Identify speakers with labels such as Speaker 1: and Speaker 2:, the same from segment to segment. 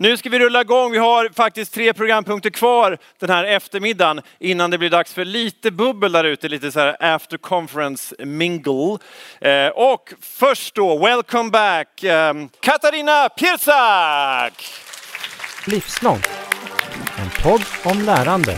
Speaker 1: Nu ska vi rulla igång. Vi har faktiskt tre programpunkter kvar den här eftermiddagen innan det blir dags för lite bubbel där ute, lite så här after conference mingle. Eh, och först då, welcome back, eh, Katarina Pirsak!
Speaker 2: Livslångt. En podd om lärande.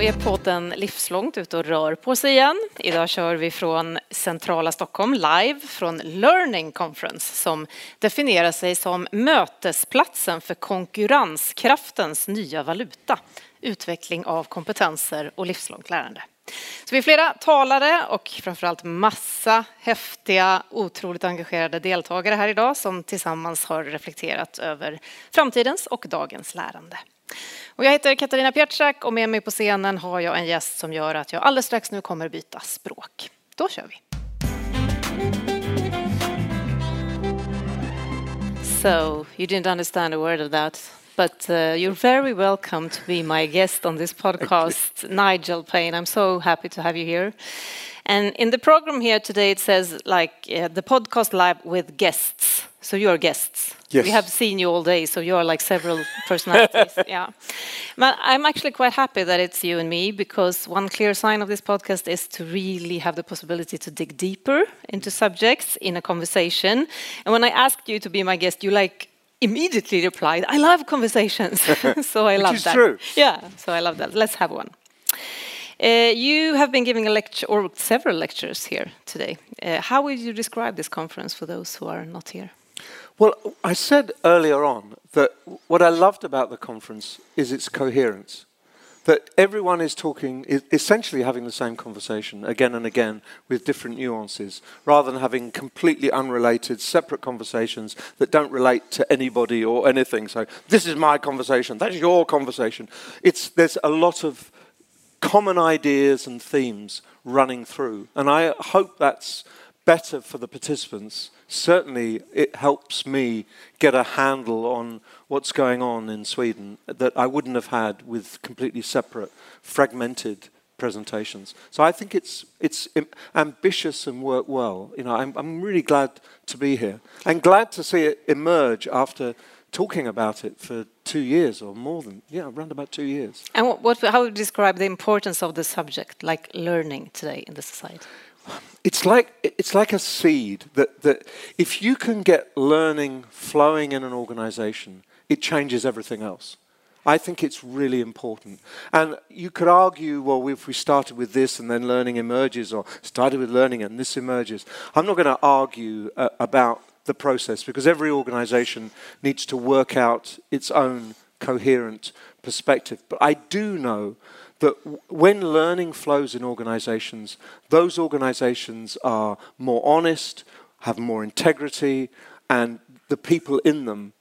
Speaker 3: Då är podden Livslångt ute och rör på sig igen. Idag kör vi från centrala Stockholm live från Learning Conference som definierar sig som mötesplatsen för konkurrenskraftens nya valuta, utveckling av kompetenser och livslångt lärande. Så vi är flera talare och framförallt massa häftiga, otroligt engagerade deltagare här idag som tillsammans har reflekterat över framtidens och dagens lärande. Och jag heter Katarina Pietschak och med mig på scenen har jag en gäst som gör att jag alldeles strax nu kommer byta språk. Då kör vi. So, you didn't understand a word of that, but uh, you're very welcome to be my guest on this podcast, Nigel Payne. I'm so happy to have you here. And in the program here today, it says like uh, the podcast live with guests. So you're guests.
Speaker 4: Yes.
Speaker 3: We have seen you all day, so you're like several personalities. yeah. But I'm actually quite happy that it's you and me because one clear sign of this podcast is to really have the possibility to dig deeper into subjects in a conversation. And when I asked you to be my guest, you like immediately replied, I love conversations. so I love
Speaker 4: is
Speaker 3: that.
Speaker 4: true.
Speaker 3: Yeah, so I love that. Let's have one. Uh, you have been giving a lecture or several lectures here today. Uh, how would you describe this conference for those who are not here?
Speaker 4: Well, I said earlier on that what I loved about the conference is its coherence. That everyone is talking, is essentially having the same conversation again and again with different nuances, rather than having completely unrelated, separate conversations that don't relate to anybody or anything. So, this is my conversation, that's your conversation. It's, there's a lot of common ideas and themes running through. And I hope that's better for the participants. Certainly, it helps me get a handle on what's going on in Sweden that I wouldn't have had with completely separate, fragmented presentations. So I think it's it's ambitious and worked well. You know, I'm, I'm really glad to be here and glad to see it emerge after talking about it for two years or more than yeah, around about two years.
Speaker 3: And what, what, how would you describe the importance of the subject, like learning today in the society?
Speaker 4: It's like it's like a seed that, that if you can get learning flowing in an organization, it changes everything else. I think it's really important. And you could argue, well, if we started with this and then learning emerges, or started with learning and this emerges. I'm not going to argue uh, about the process because every organization needs to work out its own coherent perspective. But I do know that when learning flows in organizations, those organizations are more honest, have more integrity, and the people in them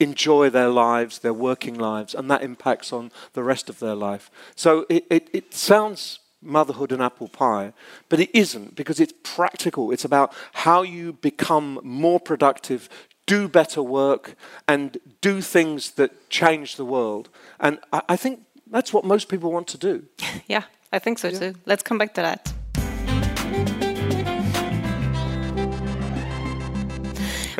Speaker 4: enjoy their lives, their working lives, and that impacts on the rest of their life. So it, it, it sounds motherhood and apple pie, but it isn't because it's practical. It's about how you become more productive, do better work, and do things that change the world. And I, I think that's what most people want to do.
Speaker 3: Yeah, I think so too. Let's come back to that.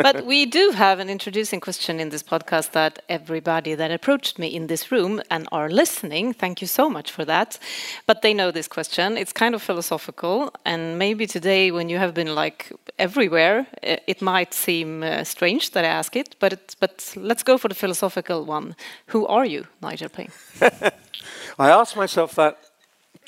Speaker 3: But we do have an introducing question in this podcast that everybody that approached me in this room and are listening, thank you so much for that. But they know this question. It's kind of philosophical, and maybe today, when you have been like everywhere, eh, it might seem uh, strange that I ask it. But it, but let's go for the philosophical one. Who are you, Nigel Paine?
Speaker 4: I ask myself that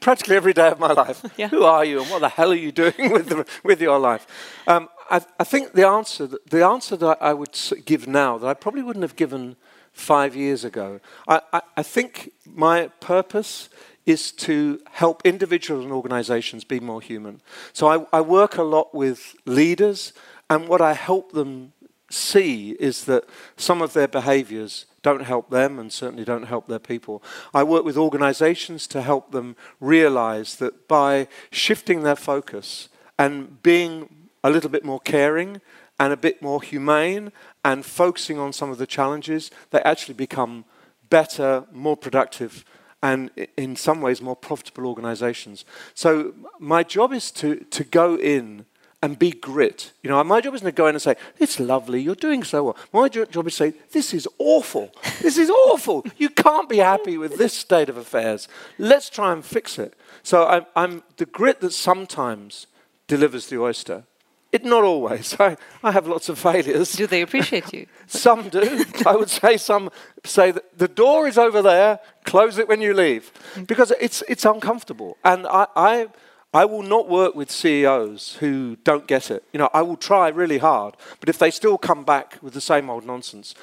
Speaker 4: practically every day of my life.
Speaker 3: Yeah.
Speaker 4: Who are you, and what the hell are you doing with the, with your life? Um, I, I think the answer that, the answer that I would give now that I probably wouldn't have given five years ago. I, I, I think my purpose is to help individuals and organizations be more human. So I, I work a lot with leaders, and what I help them see is that some of their behaviors don't help them and certainly don't help their people. I work with organizations to help them realize that by shifting their focus and being a little bit more caring and a bit more humane and focusing on some of the challenges, they actually become better, more productive, and in some ways more profitable organizations. So my job is to, to go in and be grit. You know, my job isn't to go in and say, it's lovely, you're doing so well. My jo- job is to say, this is awful. This is awful. You can't be happy with this state of affairs. Let's try and fix it. So I'm, I'm the grit that sometimes delivers the oyster. It not always. I, I have lots of failures.
Speaker 3: Do they appreciate you?
Speaker 4: Some do. I would say some say that the door is over there, close it when you leave. Mm. Because it's, it's uncomfortable. And I, I, I will not work with CEOs who don't get it. You know, I will try really hard, but if they still come back with the same old nonsense,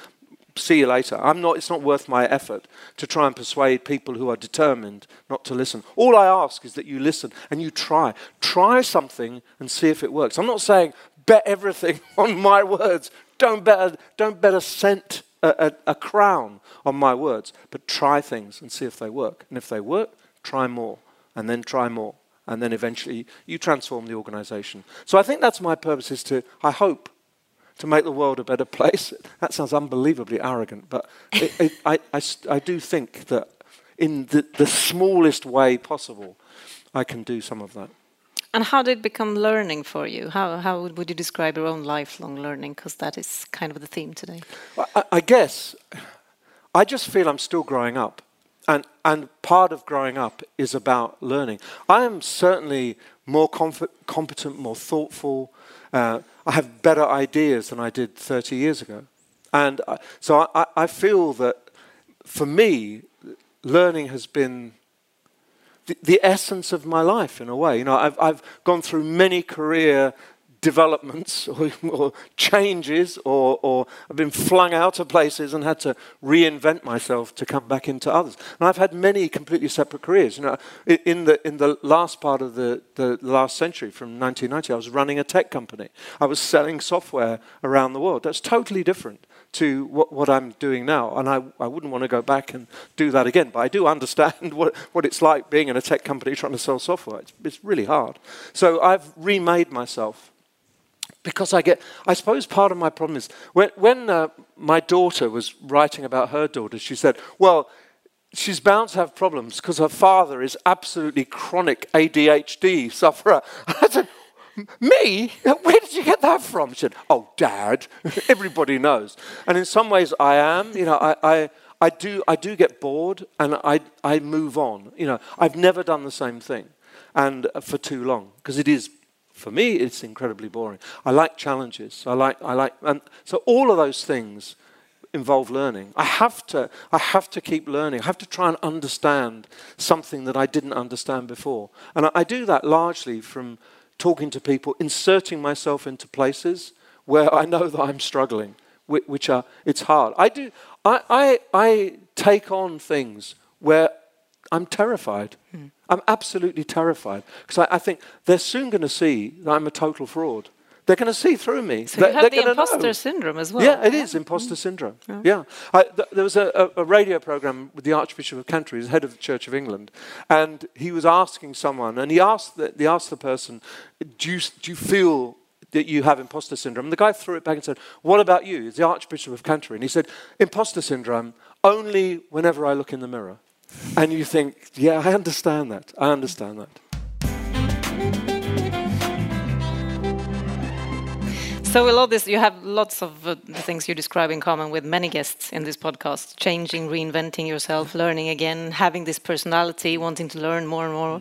Speaker 4: see you later. I'm not, it's not worth my effort to try and persuade people who are determined not to listen. All I ask is that you listen and you try. Try something and see if it works. I'm not saying bet everything on my words. Don't bet a, don't bet a cent, a, a, a crown on my words, but try things and see if they work. And if they work, try more and then try more. And then eventually you transform the organization. So I think that's my purpose is to, I hope, to make the world a better place. That sounds unbelievably arrogant, but i it, it, I, I I do think that in the, the smallest way possible, I can do some of that.
Speaker 3: And how did it become learning for you? How, how would would you describe your own lifelong learning? Because that is kind of the theme today.
Speaker 4: Well, I, I guess I just feel I'm still growing up. And, and part of growing up is about learning. I am certainly more competent, more thoughtful. Uh, I have better ideas than I did 30 years ago. And I, so I, I- I feel that for me, learning has been the, the essence of my life in a way. You know, I've, I've gone through many career developments or, or changes, or, or I've been flung out of places and had to reinvent myself to come back into others. And I've had many completely separate careers. You know, in the in the last part of the, the last century, from 1990, I was running a tech company. I was selling software around the world. That's totally different to what, what I'm doing now. And I, I wouldn't want to go back and do that again. But I do understand what, what it's like being in a tech company trying to sell software. It's, it's really hard. So I've remade myself because I get, I suppose part of my problem is when, when uh, my daughter was writing about her daughter, she said, well, she's bound to have problems because her father is absolutely chronic ADHD sufferer. I said, me? Where did you get that from? She said, oh, dad, everybody knows. And in some ways I am, you know, I, I, I, do, I do get bored and I, I move on. You know, I've never done the same thing and uh, for too long because it is for me it's incredibly boring. I like challenges. I like i like and so all of those things involve learning. I have to i have to keep learning. I have to try and understand something that i didn't understand before. And i, I do that largely from talking to people inserting myself into places where i know that i'm struggling whi- which are it's hard. I do i i, I take on things where I'm terrified. Hmm. I'm absolutely terrified because I, I think they're soon going to see that I'm a total fraud. They're going to see through me.
Speaker 3: So
Speaker 4: They're-
Speaker 3: you have the imposter
Speaker 4: know.
Speaker 3: syndrome as well.
Speaker 4: Yeah, it is imposter mm. syndrome. Yeah, I, th- there was a, a, radio program with the Archbishop of Canterbury, the head of the Church of England, and he was asking someone, and he asked the, he asked the person, "Do you, do you feel?" That you have imposter syndrome. And the guy threw it back and said, What about you? He's the Archbishop of Canterbury. And he said, Imposter syndrome only whenever I look in the mirror. And you think, Yeah, I understand that. I understand that.
Speaker 3: So a lot this, you have lots of uh, the things you describe in common with many guests in this podcast: changing, reinventing yourself, learning again, having this personality, wanting to learn more and more.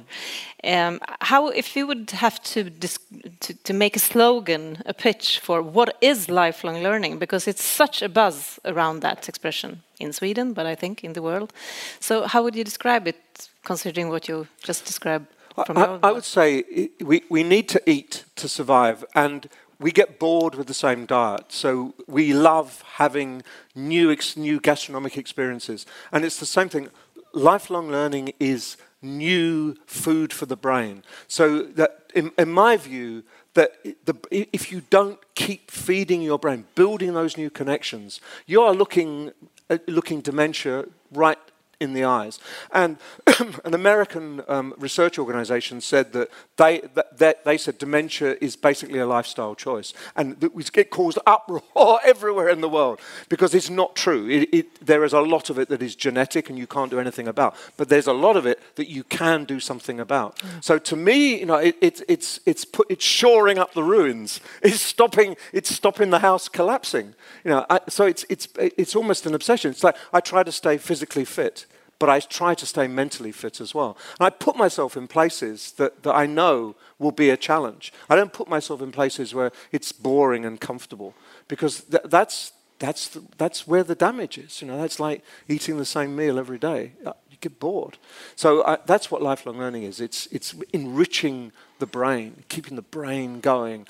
Speaker 3: Um, how, if you would have to, to to make a slogan, a pitch for what is lifelong learning, because it's such a buzz around that expression in Sweden, but I think in the world. So how would you describe it, considering what you just described from
Speaker 4: I, I would say we, we need to eat to survive, and we get bored with the same diet. So we love having new, new gastronomic experiences. And it's the same thing. Lifelong learning is new food for the brain. So that, in, in my view, that the, if you don't keep feeding your brain, building those new connections, you are looking, uh, looking dementia right in the eyes. And an American um, research organization said that they, that, that they said dementia is basically a lifestyle choice. And that we get caused uproar everywhere in the world because it's not true. It, it, there is a lot of it that is genetic and you can't do anything about. But there's a lot of it that you can do something about. Mm. So to me, you know, it, it, it's, it's, put, it's shoring up the ruins. It's stopping, it's stopping the house collapsing. You know, I, so it's, it's, it's almost an obsession. It's like I try to stay physically fit but I try to stay mentally fit as well. And I put myself in places that, that I know will be a challenge. I don't put myself in places where it's boring and comfortable because th- that's, that's, the, that's where the damage is. You know, that's like eating the same meal every day. Uh, you get bored. So I, that's what lifelong learning is. It's, it's enriching the brain, keeping the brain going,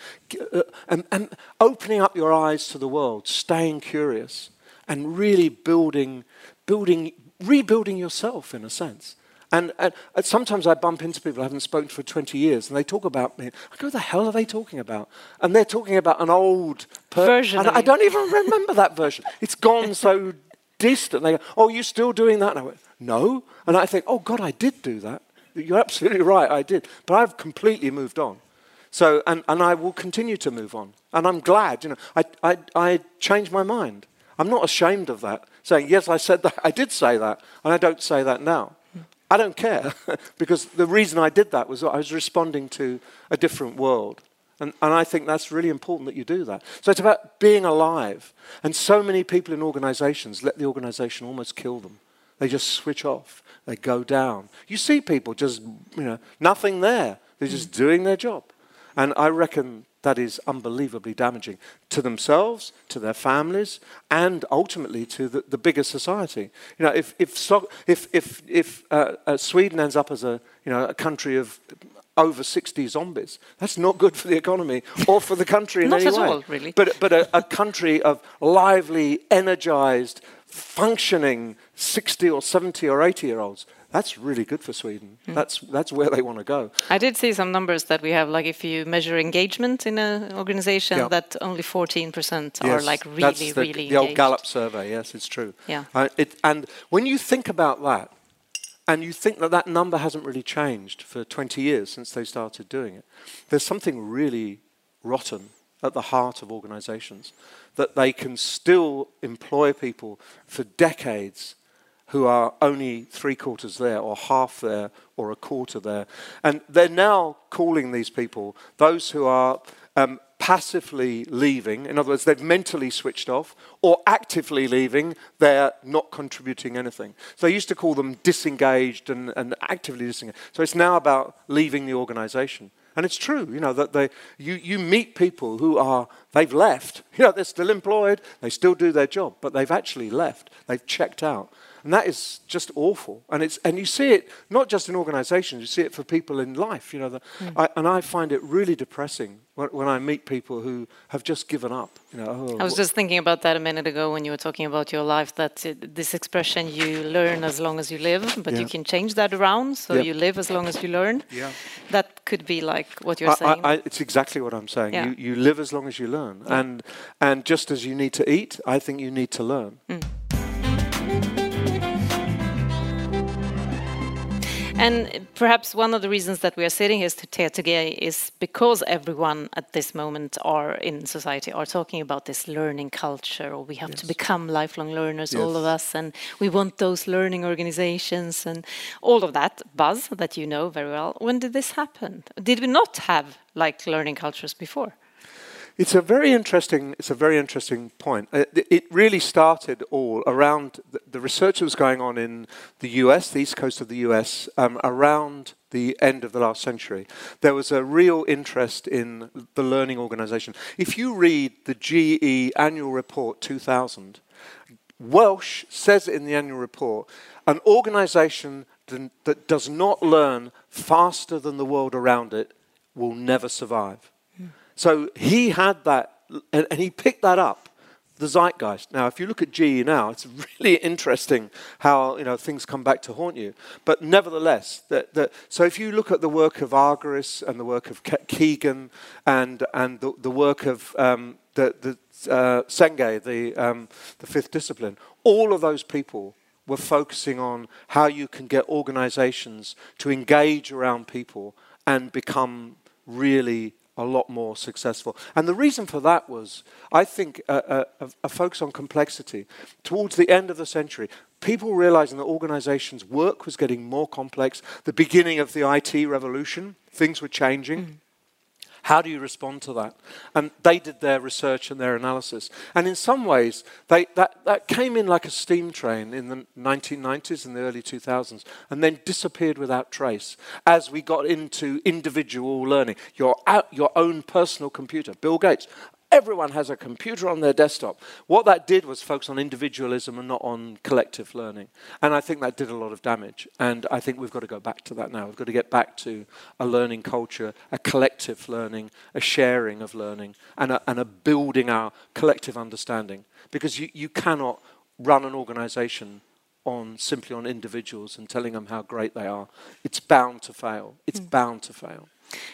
Speaker 4: uh, and, and opening up your eyes to the world, staying curious, and really building, building rebuilding yourself in a sense. And, and, and, sometimes I bump into people I haven't spoken to for 20 years, and they talk about me. I go, "What the hell are they talking about?" And they're talking about an old
Speaker 3: version.
Speaker 4: And I don't even remember that version. It's gone so distant. They go, "Oh, you're still doing that?" And I went, "No." And I think, "Oh God, I did do that. You're absolutely right, I did." But I've completely moved on. So, and, and I will continue to move on. And I'm glad. You know, I, I, I changed my mind. I'm not ashamed of that saying, Yes, I said that, I did say that, and I don't say that now. I don't care, because the reason I did that was I was responding to a different world. And, and I think that's really important that you do that. So it's about being alive. And so many people in organizations let the organization almost kill them. They just switch off, they go down. You see people just, you know, nothing there. They're just doing their job. And I reckon that is unbelievably damaging to themselves, to their families, and ultimately to the, the bigger society. You know, if, if, so, if, if, if uh, uh, Sweden ends up as a, you know, a country of over 60 zombies. That's not good for the economy or for the country in
Speaker 3: not
Speaker 4: any
Speaker 3: at
Speaker 4: way.
Speaker 3: All, really.
Speaker 4: But, but a, a country of lively, energized, functioning 60 or 70 or 80 year olds that's really good for Sweden. Mm. That's that's where they want to go.
Speaker 3: I did see some numbers that we have, like if you measure engagement in an organization, yeah. that only 14% yes, are like really,
Speaker 4: that's the,
Speaker 3: really.
Speaker 4: The old Gallup survey. Yes, it's true.
Speaker 3: Yeah.
Speaker 4: Uh, it, and when you think about that, and you think that that number hasn't really changed for 20 years since they started doing it, there's something really rotten at the heart of organizations that they can still employ people for decades who are only three quarters there, or half there, or a quarter there. And they're now calling these people those who are um, passively leaving, in other words, they've mentally switched off, or actively leaving, they're not contributing anything. So they used to call them disengaged and, and actively disengaged. So it's now about leaving the organization. And it's true, you know, that they, you, you meet people who are, they've left. You know, they're still employed, they still do their job, but they've actually left. They've checked out. And that is just awful. And, it's, and you see it not just in organizations, you see it for people in life. You know, the, mm. I, and I find it really depressing when, when, I meet people who have just given up. You know,
Speaker 3: oh, I was just thinking about that a minute ago when you were talking about your life, that uh, this expression, you learn as long as you live, but yeah. you can change that around, so you live as long as you learn.
Speaker 4: Yeah.
Speaker 3: That could be like what you're
Speaker 4: I,
Speaker 3: saying.
Speaker 4: I, it's exactly what I'm saying. Yeah. You, you live as long as you learn. And, and just as you need to eat, I think you need to learn. Mm.
Speaker 3: And perhaps one of the reasons that we are sitting here today is because everyone at this moment are in society are talking about this learning culture, or we have yes. to become lifelong learners, yes. all of us, and we want those learning organizations and all of that buzz that you know very well. When did this happen? Did we not have like learning cultures before?
Speaker 4: It's a very interesting. It's a very interesting point. It, uh, it really started all around the, research that was going on in the U.S., the east coast of the U.S., um, around the end of the last century. There was a real interest in the learning organisation. If you read the GE Annual Report 2000, Welch says in the annual report, an organisation that does not learn faster than the world around it will never survive. So he had that, and, and he picked that up, the zeitgeist. Now, if you look at GE now, it's really interesting how you know things come back to haunt you. But nevertheless, that, that, so if you look at the work of Argyris and the work of Ke- Kegan and and the, the work of um, the, the uh, Senge, the um, the fifth discipline, all of those people were focusing on how you can get organizations to engage around people and become really a lot more successful. And the reason for that was, I think, a, a, a, focus on complexity. Towards the end of the century, people realizing that organizations' work was getting more complex, the beginning of the IT revolution, things were changing. Mm. How do you respond to that? And they did their research and their analysis. And in some ways, they, that, that came in like a steam train in the 1990s and the early 2000s and then disappeared without trace as we got into individual learning. Your, your own personal computer. Bill Gates, Everyone has a computer on their desktop. What that did was focus on individualism and not on collective learning. And I think that did a lot of damage. And I think we've got to go back to that now. We've got to get back to a learning culture, a collective learning, a sharing of learning, and a, and a building our collective understanding. Because you, you cannot run an organization on simply on individuals and telling them how great they are. It's bound to fail. It's mm. bound to fail.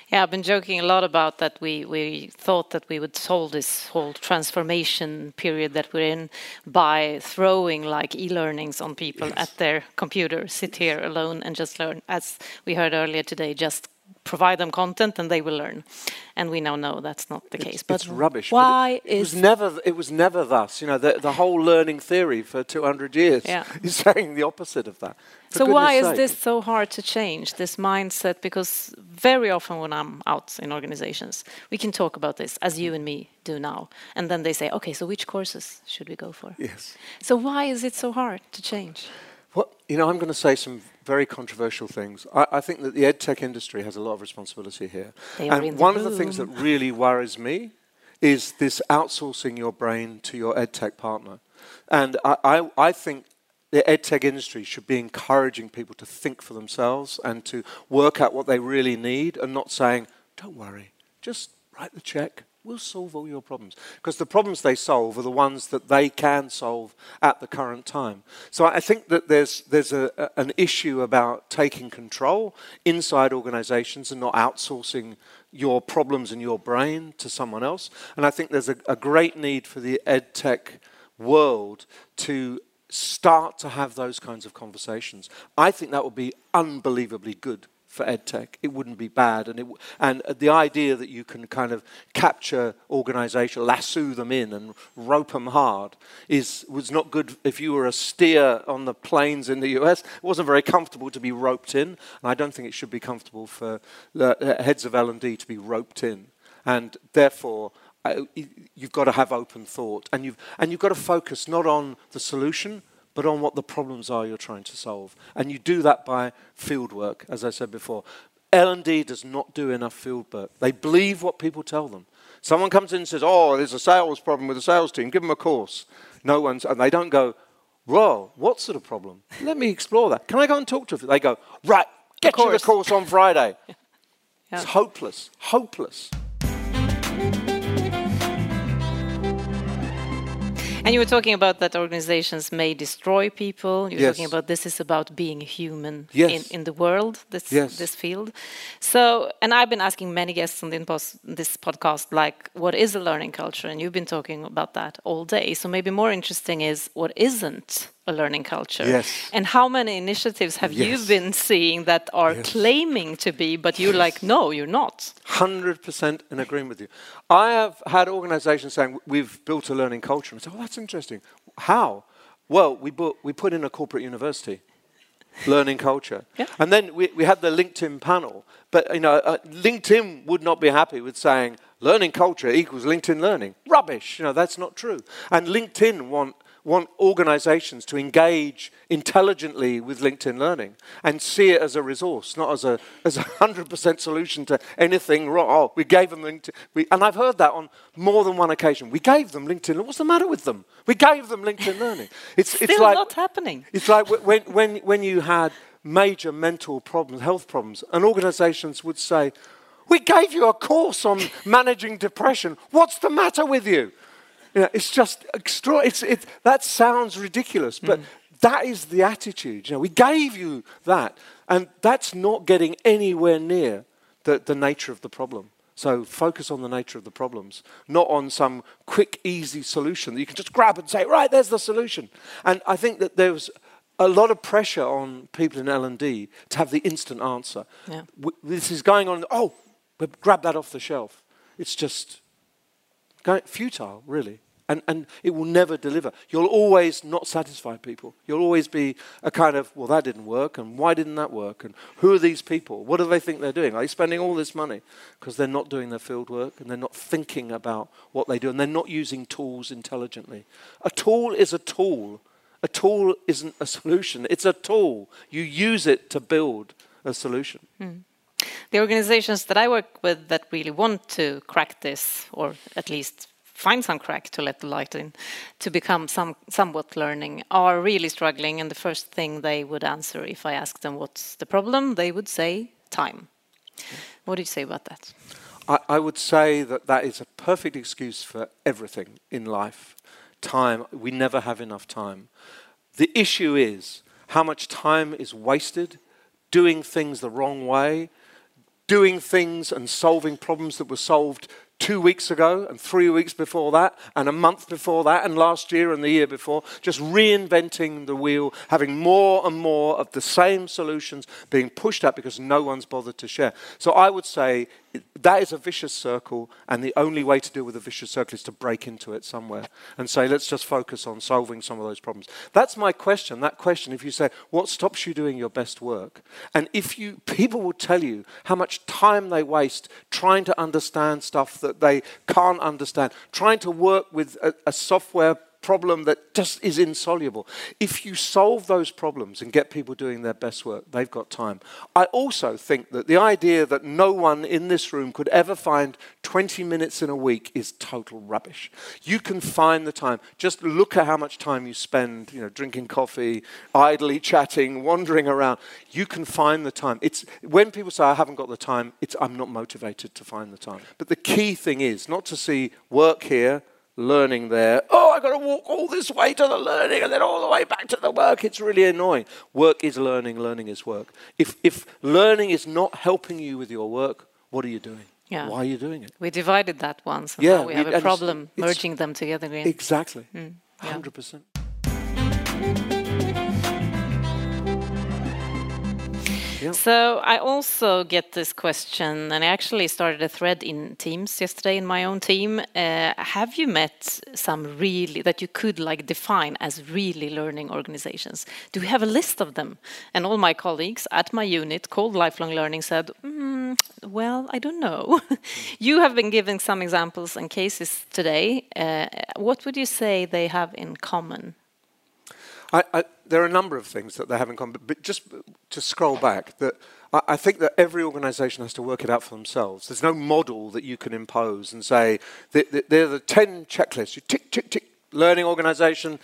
Speaker 3: Yeah, I've been joking a lot about that. We we thought that we would solve this whole transformation period that we're in by throwing like e-learnings on people yes. at their computer, sit here alone and just learn. As we heard earlier today, just provide them content and they will learn. And we now know that's not the
Speaker 4: it's,
Speaker 3: case.
Speaker 4: But it's rubbish.
Speaker 3: Why
Speaker 4: it, it was never it was never thus. You know, the, the whole learning theory for 200 years yeah. is saying the opposite of that.
Speaker 3: For so why sake. is this so hard to change this mindset? Because very often when I'm out in organizations, we can talk about this as you and me do now, and then they say, "Okay, so which courses should we go for?"
Speaker 4: Yes.
Speaker 3: So why is it so hard to change?
Speaker 4: Well, you know, I'm going to say some very controversial things. I, I, think that the ed tech industry has a lot of responsibility here.
Speaker 3: They
Speaker 4: and one of the things that really worries me is this outsourcing your brain to your ed tech partner. And I, I, I think the ed tech industry should be encouraging people to think for themselves and to work out what they really need and not saying, don't worry, just write the check, will solve all your problems. Because the problems they solve are the ones that they can solve at the current time. So I think that there's, there's a, a, an issue about taking control inside organizations and not outsourcing your problems in your brain to someone else. And I think there's a, a great need for the ed tech world to start to have those kinds of conversations. I think that would be unbelievably good for edtech. It wouldn't be bad, and it and uh, the idea that you can kind of capture organizations, lasso them in, and rope them hard is was not good. If you were a steer on the plains in the U.S., it wasn't very comfortable to be roped in, and I don't think it should be comfortable for uh, heads of L and D to be roped in, and therefore. Uh, you've got to have open thought, and you've and you've got to focus not on the solution, but on what the problems are you're trying to solve. And you do that by fieldwork, as I said before. L&D does not do enough fieldwork. They believe what people tell them. Someone comes in and says, oh, there's a sales problem with the sales team, give them a course. No one's, and they don't go, well, what sort of problem? Let me explore that. Can I go and talk to them? They go, right, get you the course on Friday. yeah. It's hopeless, hopeless.
Speaker 3: And you were talking about that organizations may destroy people. You were yes. talking about this is about being human yes. in, in the world, this, yes. this field. So, and I've been asking many guests on this podcast, like, what is a learning culture? And you've been talking about that all day. So maybe more interesting is what isn't a learning culture?
Speaker 4: Yes.
Speaker 3: And how many initiatives have yes. you been seeing that are yes. claiming to be, but you're like, no, you're not?
Speaker 4: 100% in agreement with you. I have had organizations saying, we've built a learning culture. And I say, oh, that's interesting. How? Well, we, put, we put in a corporate university. learning culture.
Speaker 3: Yeah.
Speaker 4: And then we, we had the LinkedIn panel. But you know, uh, LinkedIn would not be happy with saying learning culture equals LinkedIn learning. Rubbish. You know, that's not true. And LinkedIn want want organizations to engage intelligently with LinkedIn Learning and see it as a resource, not as a as a 100% solution to anything wrong. Oh, we gave them LinkedIn. We, and I've heard that on more than one occasion. We gave them LinkedIn. What's the matter with them? We gave them LinkedIn Learning.
Speaker 3: It's, Still it's like, not happening.
Speaker 4: It's like when, when, when you had major mental problems, health problems, and organizations would say, we gave you a course on managing depression. What's the matter with you? You know, it's just extra. It's, it, that sounds ridiculous, but mm. that is the attitude. You know, we gave you that, and that's not getting anywhere near the, the nature of the problem. So focus on the nature of the problems, not on some quick, easy solution that you can just grab and say, right, there's the solution. And I think that there was a lot of pressure on people in L&D to have the instant answer.
Speaker 3: Yeah.
Speaker 4: This is going on, oh, grab that off the shelf. It's just futile, really. And, and it will never deliver. You'll always not satisfy people. You'll always be a kind of, well, that didn't work, and why didn't that work? And who are these people? What do they think they're doing? Are they spending all this money? Because they're not doing their field work and they're not thinking about what they do, and they're not using tools intelligently. A tool is a tool. A tool isn't a solution, it's a tool. You use it to build a solution. Hmm.
Speaker 3: The organizations that I work with that really want to crack this, or at least find some crack to let the light in, to become some, somewhat learning, are really struggling. And the first thing they would answer if I ask them what's the problem, they would say time. What do you say about that?
Speaker 4: I, I would say that that is a perfect excuse for everything in life. Time, we never have enough time. The issue is how much time is wasted doing things the wrong way, doing things and solving problems that were solved two weeks ago and three weeks before that and a month before that and last year and the year before, just reinventing the wheel, having more and more of the same solutions being pushed out because no one's bothered to share. So I would say that is a vicious circle, and the only way to deal with a vicious circle is to break into it somewhere and say, let's just focus on solving some of those problems. That's my question. That question, if you say, what stops you doing your best work? And if you, people will tell you how much time they waste trying to understand stuff that they can't understand, trying to work with a, a software problem that just is insoluble. If you solve those problems and get people doing their best work, they've got time. I also think that the idea that no one in this room could ever find 20 minutes in a week is total rubbish. You can find the time. Just look at how much time you spend, you know, drinking coffee, idly chatting, wandering around. You can find the time. It's when people say I haven't got the time, it's I'm not motivated to find the time. But the key thing is not to see work here learning there. Oh, I've got to walk all this way to the learning and then all the way back to the work. It's really annoying. Work is learning, learning is work. If, if learning is not helping you with your work, what are you doing?
Speaker 3: Yeah.
Speaker 4: Why are you doing it?
Speaker 3: We divided that once, and
Speaker 4: Yeah,
Speaker 3: we have
Speaker 4: we-
Speaker 3: a problem merging them together again.
Speaker 4: Exactly.
Speaker 3: Mm, yeah.
Speaker 4: 100%.
Speaker 3: So I also get this question, and I actually started a thread in Teams yesterday in my own team. Uh, have you met some really that you could like define as really learning organizations? Do we have a list of them? And all my colleagues at my unit called Lifelong Learning said, mm, "Well, I don't know." you have been giving some examples and cases today. Uh, what would you say they have in common?
Speaker 4: I, I, there are a number of things that they have in common, but, just to scroll back, that I, I think that every organisation has to work it out for themselves. There's no model that you can impose and say that they're the ten checklists. You tick, tick, tick. Learning organisation,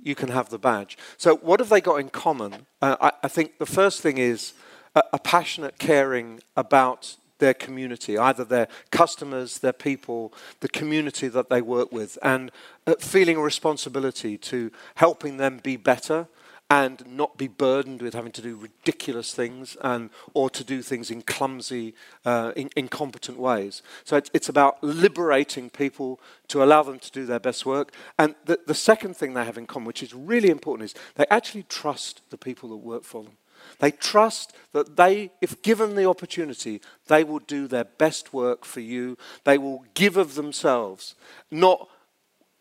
Speaker 4: you can have the badge. So what have they got in common? Uh, I, I think the first thing is a, a passionate caring about their community, either their customers, their people, the community that they work with, and uh, feeling a responsibility to helping them be better and not be burdened with having to do ridiculous things and or to do things in clumsy, uh, in, incompetent ways. So it's, it's about liberating people to allow them to do their best work. And the, the second thing they have in common, which is really important, is they actually trust the people that work for them. They trust that they, if given the opportunity, they will do their best work for you. They will give of themselves, not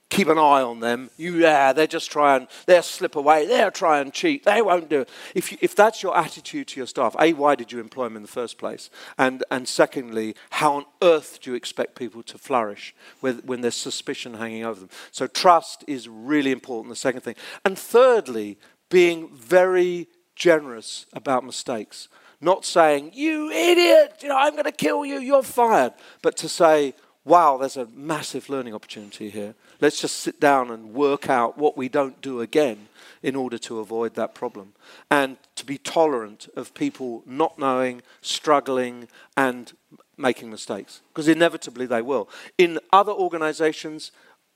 Speaker 4: keep an eye on them. You, yeah, they're just trying, they'll slip away, they'll try and cheat, they won't do it. If, you, if that's your attitude to your staff, A, why did you employ them in the first place? And, and secondly, how on earth do you expect people to flourish with, when there's suspicion hanging over them? So trust is really important, the second thing. And thirdly, being very generous about mistakes. Not saying, you idiot, you know, I'm going to kill you, you're fired. But to say, wow, there's a massive learning opportunity here. Let's just sit down and work out what we don't do again in order to avoid that problem. And to be tolerant of people not knowing, struggling, and making mistakes. Because inevitably they will. In other organizations,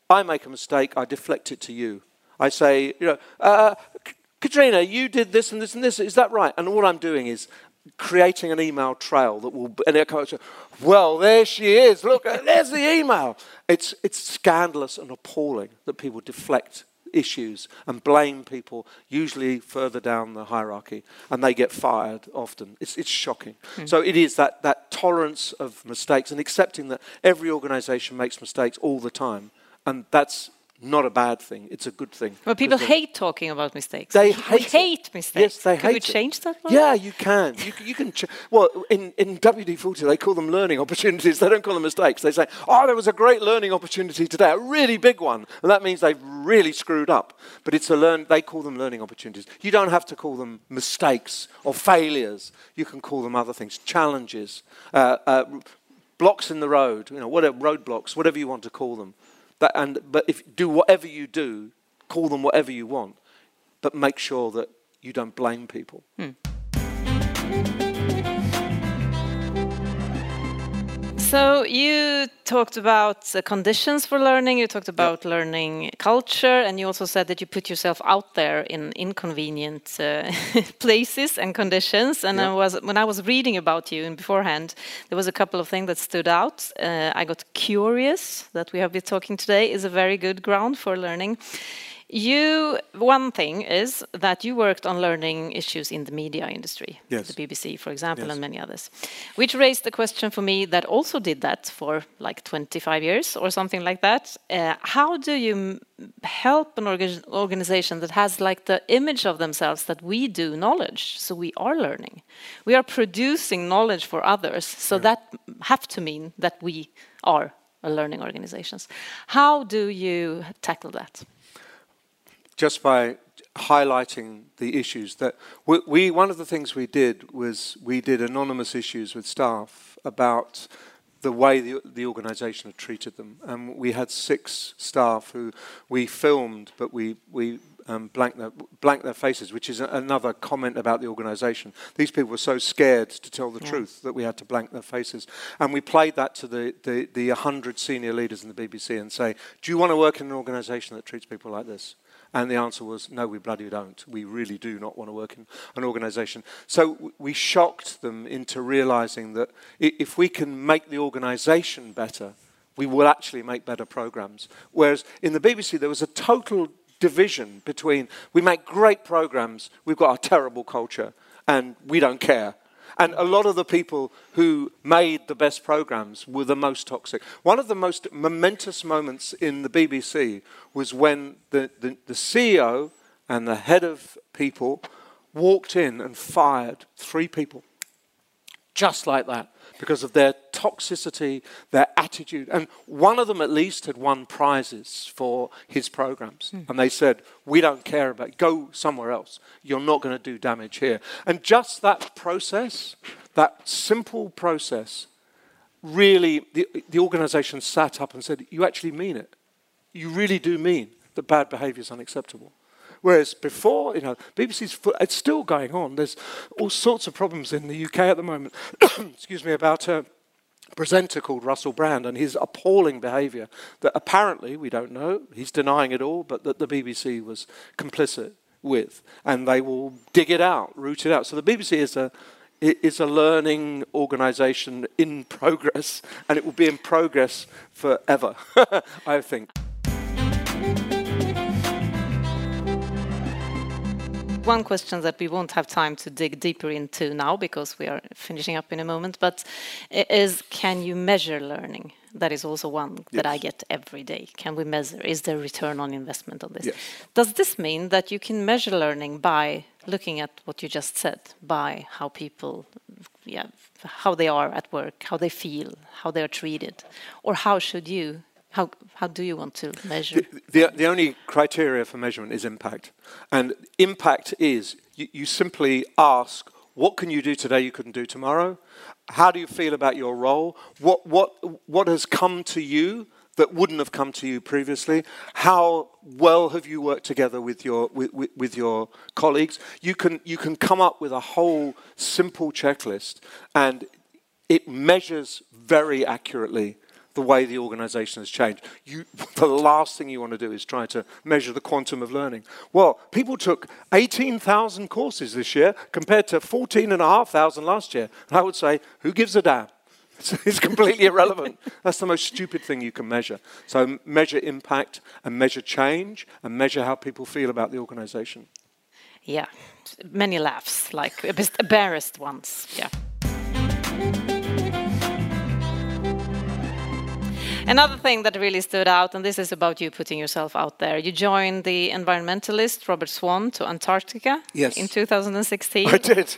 Speaker 4: I make a mistake, I deflect it to you. I say, you know, uh, Katrina, you did this and this and this. Is that right? And all I'm doing is creating an email trail that will. And it well, there she is. Look, uh, there's the email. It's it's scandalous and appalling that people deflect issues and blame people, usually further down the hierarchy, and they get fired often. It's, it's shocking. Hmm. So it is that, that tolerance of mistakes and accepting that every organization makes mistakes all the time. And that's not a bad thing. It's a good thing.
Speaker 3: Well, people hate talking about mistakes.
Speaker 4: They hate
Speaker 3: hate mistakes.
Speaker 4: Yes, they
Speaker 3: Could
Speaker 4: hate
Speaker 3: we
Speaker 4: it.
Speaker 3: change that? one?
Speaker 4: Yeah, you can. You, you can. Ch- well, in, in WD-40, they call them learning opportunities. They don't call them mistakes. They say, oh, there was a great learning opportunity today, a really big one. And that means they've really screwed up. But it's a learn, they call them learning opportunities. You don't have to call them mistakes or failures. You can call them other things, challenges, uh, uh, blocks in the road, you know, whatever, roadblocks, whatever you want to call them. That, and, but if do whatever you do, call them whatever you want, but make sure that you don't blame people. Hmm.
Speaker 3: So you talked about the conditions for learning. You talked about learning culture, and you also said that you put yourself out there in inconvenient uh, places and conditions. And I was when I was reading about you in beforehand, there was a couple of things that stood out. Uh, I got curious that we have been talking today is a very good ground for learning. You one thing is that you worked on learning issues in the media industry,
Speaker 4: Yes.
Speaker 3: the BBC, for example,
Speaker 4: Yes.
Speaker 3: and many others, which raised the question for me that also did that for like 25 years or something like that. Uh, how do you m- help an orga- organization that has like the image of themselves that we do knowledge, so we are learning, we are producing knowledge for others, so that have to mean that we are a learning organizations. How do you tackle that?
Speaker 4: Just by highlighting the issues that we, we one of the things we did was we did anonymous issues with staff about the way the, the organization had treated them and we had six staff who we filmed but we we um, blanked, their, blanked their faces, which is a, another comment about the organization. These people were so scared to tell the truth that we had to blank their faces. And we played that to the, the, the 100 senior leaders in the BBC and say, Do you want to work in an organization that treats people like this? And the answer was, no, we bloody don't. We really do not want to work in an organization. So we shocked them into realizing that if we can make the organization better, we will actually make better programs. Whereas in the BBC, there was a total division between we make great programs, we've got a terrible culture, and we don't care. And a lot of the people who made the best programs were the most toxic. One of the most momentous moments in the BBC was when the, the, the CEO and the head of people walked in and fired three people just like that because of their toxicity, their attitude. And one of them at least had won prizes for his programs. Hmm. And they said, We don't care about go somewhere else. You're not going to do damage here. And just that process, that simple process, really, the, the organization sat up and said, You actually mean it. You really do mean that bad behavior is unacceptable. Whereas before, you know, BBC's it's still going on. There's all sorts of problems in the UK at the moment. Excuse me about a presenter called Russell Brand and his appalling behaviour that apparently we don't know. He's denying it all, but that the BBC was complicit with, and they will dig it out, root it out. So the BBC is a is a learning organisation in progress, and it will be in progress forever. I think.
Speaker 3: One question that we won't have time to dig deeper into now because we are finishing up in a moment, but is can you measure learning? That is also one that I get every day. Can we measure? Is there return on investment on this?
Speaker 4: Yes.
Speaker 3: Does this mean that you can measure learning by looking at what you just said, by how people, yeah, how they are at work, how they feel, how they are treated, or how should you, how how do you want to measure?
Speaker 4: The, the only criteria for measurement is impact. And impact is you, you simply ask, what can you do today you couldn't do tomorrow? How do you feel about your role? What, what, what has come to you that wouldn't have come to you previously? How well have you worked together with your, with, with, with your colleagues? You can, you can come up with a whole simple checklist and it measures very accurately the way the organization has changed. You, the last thing you want to do is try to measure the quantum of learning. Well, people took 18,000 courses this year compared to 14,500 last year. And I would say, who gives a damn? It's completely irrelevant. That's the most stupid thing you can measure. So measure impact and measure change and measure how people feel about the organization.
Speaker 3: Yeah, many laughs, like embarrassed ones. Yeah. Another thing that really stood out, and this is about you putting yourself out there. You joined the environmentalist Robert Swan to Antarctica
Speaker 4: Yes.
Speaker 3: in 2016.
Speaker 4: I did.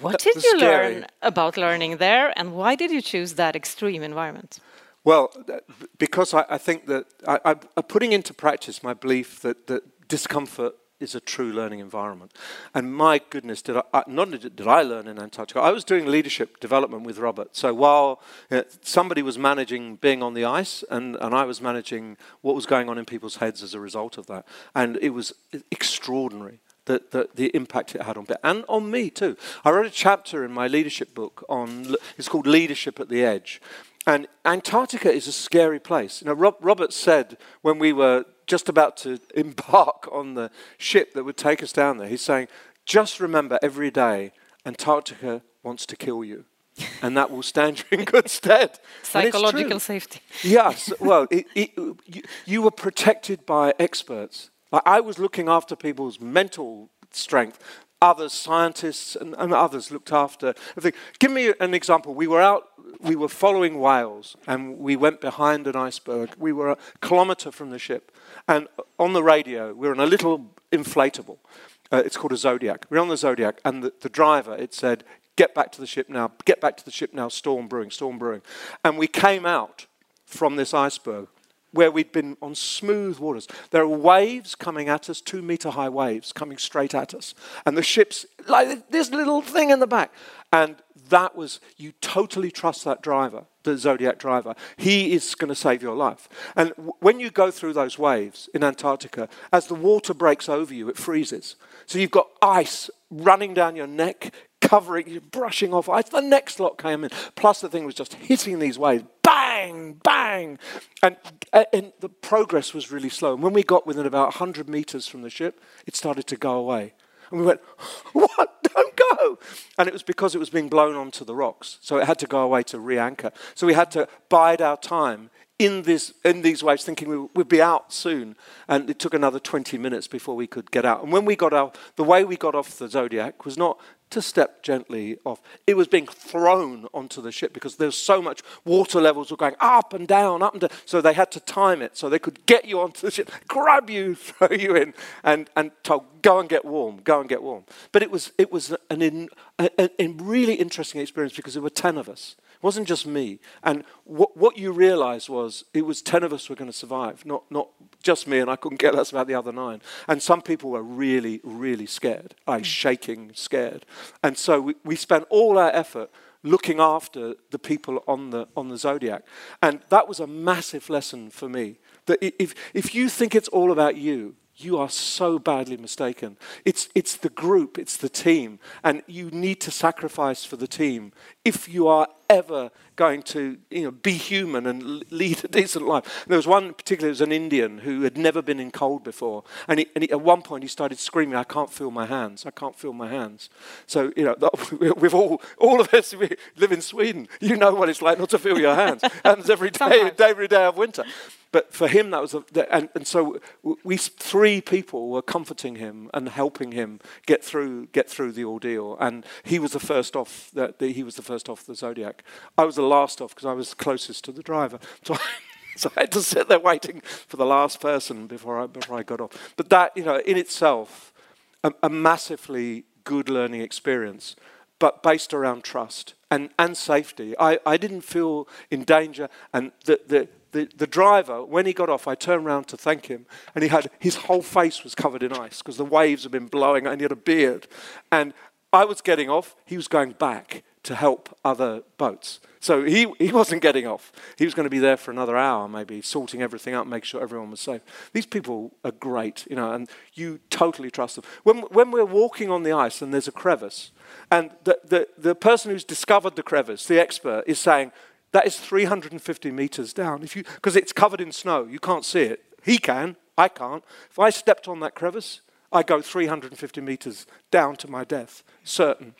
Speaker 3: What did you
Speaker 4: scary.
Speaker 3: learn about learning there, and why did you choose that extreme environment?
Speaker 4: Well, uh, because I, I think that I, I'm putting into practice my belief that, that discomfort is a true learning environment. And my goodness, did I, not only did I learn in Antarctica, I was doing leadership development with Robert. So while uh, somebody was managing being on the ice, and, and I was managing what was going on in people's heads as a result of that. And it was extraordinary. The, the, the impact it had on and on me too. I wrote a chapter in my leadership book on it's called Leadership at the Edge, and Antarctica is a scary place. You know, Rob, Robert said when we were just about to embark on the ship that would take us down there, he's saying, just remember every day, Antarctica wants to kill you. And that will stand you in good stead.
Speaker 3: Psychological safety.
Speaker 4: Yes, well, it, it, you, you were protected by experts. Like, I was looking after people's mental strength. Others, scientists and, and others, looked after. I think, give me an example. We were out, we were following whales, and we went behind an iceberg. We were a kilometre from the ship, and on the radio, we're in a little inflatable. Uh, it's called a Zodiac. We're on the Zodiac, and the, the driver, it said, "Get back to the ship now! Get back to the ship now! Storm brewing! Storm brewing!" And we came out from this iceberg where we'd been on smooth waters. There are waves coming at us, two meter high waves coming straight at us. And the ship's like this little thing in the back. And that was, you totally trust that driver, the Zodiac driver. He is going to save your life. And w- when you go through those waves in Antarctica, as the water breaks over you, it freezes. So you've got ice running down your neck, covering brushing off ice. The next lot came in. Plus, the thing was just hitting these waves, bang, bang, and uh, and the progress was really slow. And when we got within about 100 meters from the ship, it started to go away. And we went, what? Don't go. And it was because it was being blown onto the rocks. So it had to go away to re anchor. So we had to bide our time in, this, in these waves, thinking we would be out soon. And it took another 20 minutes before we could get out. And when we got out, the way we got off the Zodiac was not to step gently off. It was being thrown onto the ship because there's so much water levels were going up and down, up and down. So they had to time it so they could get you onto the ship, grab you, throw you in, and, and told, go and get warm, go and get warm. But it was, it was an in, a, a, really interesting experience because there were 10 of us. It wasn't just me. And what, what you realized was it was 10 of us were going to survive, not, not just me, and I couldn't get less about the other nine. And some people were really, really scared, like hmm. shaking, scared. And so we, we spent all our effort looking after the people on the, on the Zodiac. And that was a massive lesson for me. That if, if you think it's all about you, you are so badly mistaken. It's, it's the group, it's the team, and you need to sacrifice for the team if you are ever going to you know, be human and lead a decent life. There was one particular, it was an Indian who had never been in cold before, and, he, and he, at one point he started screaming, I can't feel my hands, I can't feel my hands. So, you know, that, we've all, all of us live in Sweden, you know what it's like not to feel your hands. happens every day,
Speaker 3: Sometimes.
Speaker 4: every day of winter. But for him, that was, a, and, and so we three people were comforting him and helping him get through get through the ordeal. And he was the first off. The, he was the first off the Zodiac. I was the last off because I was closest to the driver. So. I, So I had to sit there waiting for the last person before I, before I got off. But that, you know, in itself, a, a massively good learning experience, but based around trust and, and safety. I, I didn't feel in danger. And the, the, the, the driver, when he got off, I turned around to thank him, and he had his whole face was covered in ice because the waves had been blowing, and he had a beard. And I was getting off, he was going back to help other boats. So he, he wasn't getting off. He was going to be there for another hour, maybe, sorting everything out, make sure everyone was safe. These people are great, you know, and you totally trust them. When, when we're walking on the ice and there's a crevice, and the, the, the person who's discovered the crevice, the expert, is saying, that is 350 meters down. If you, because it's covered in snow, you can't see it. He can, I can't. If I stepped on that crevice, I go 350 meters down to my death, certain.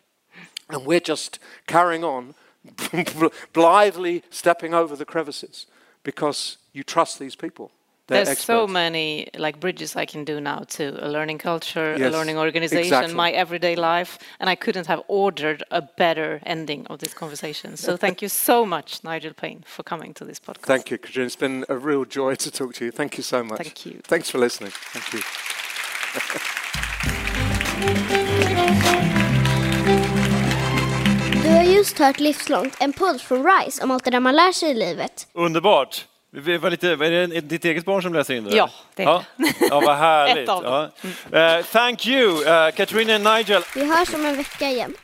Speaker 4: And we're just carrying on blithely stepping over the crevices because you trust these people. They're
Speaker 3: There's so many like bridges I can do now to a learning culture, a learning organization,
Speaker 4: exactly.
Speaker 3: my everyday life, and I couldn't have ordered a better ending of this conversation. So thank you so much, Nigel Paine, for coming to this podcast.
Speaker 4: Thank you, Katrina. It's been a real joy to talk to you. Thank you so much.
Speaker 3: Thank you.
Speaker 4: Thanks for listening. Thank you.
Speaker 5: Du har just hört Livslångt, en podd från RISE om allt det där man lär sig i livet.
Speaker 1: Underbart! Vi var lite, är det ditt eget barn som läser in det?
Speaker 3: Ja, det är
Speaker 1: ja. ja, vad härligt.
Speaker 3: Ett av dem.
Speaker 1: Ja. Eh, thank you, uh, Katrina and Nigel.
Speaker 5: Vi hörs om en vecka igen.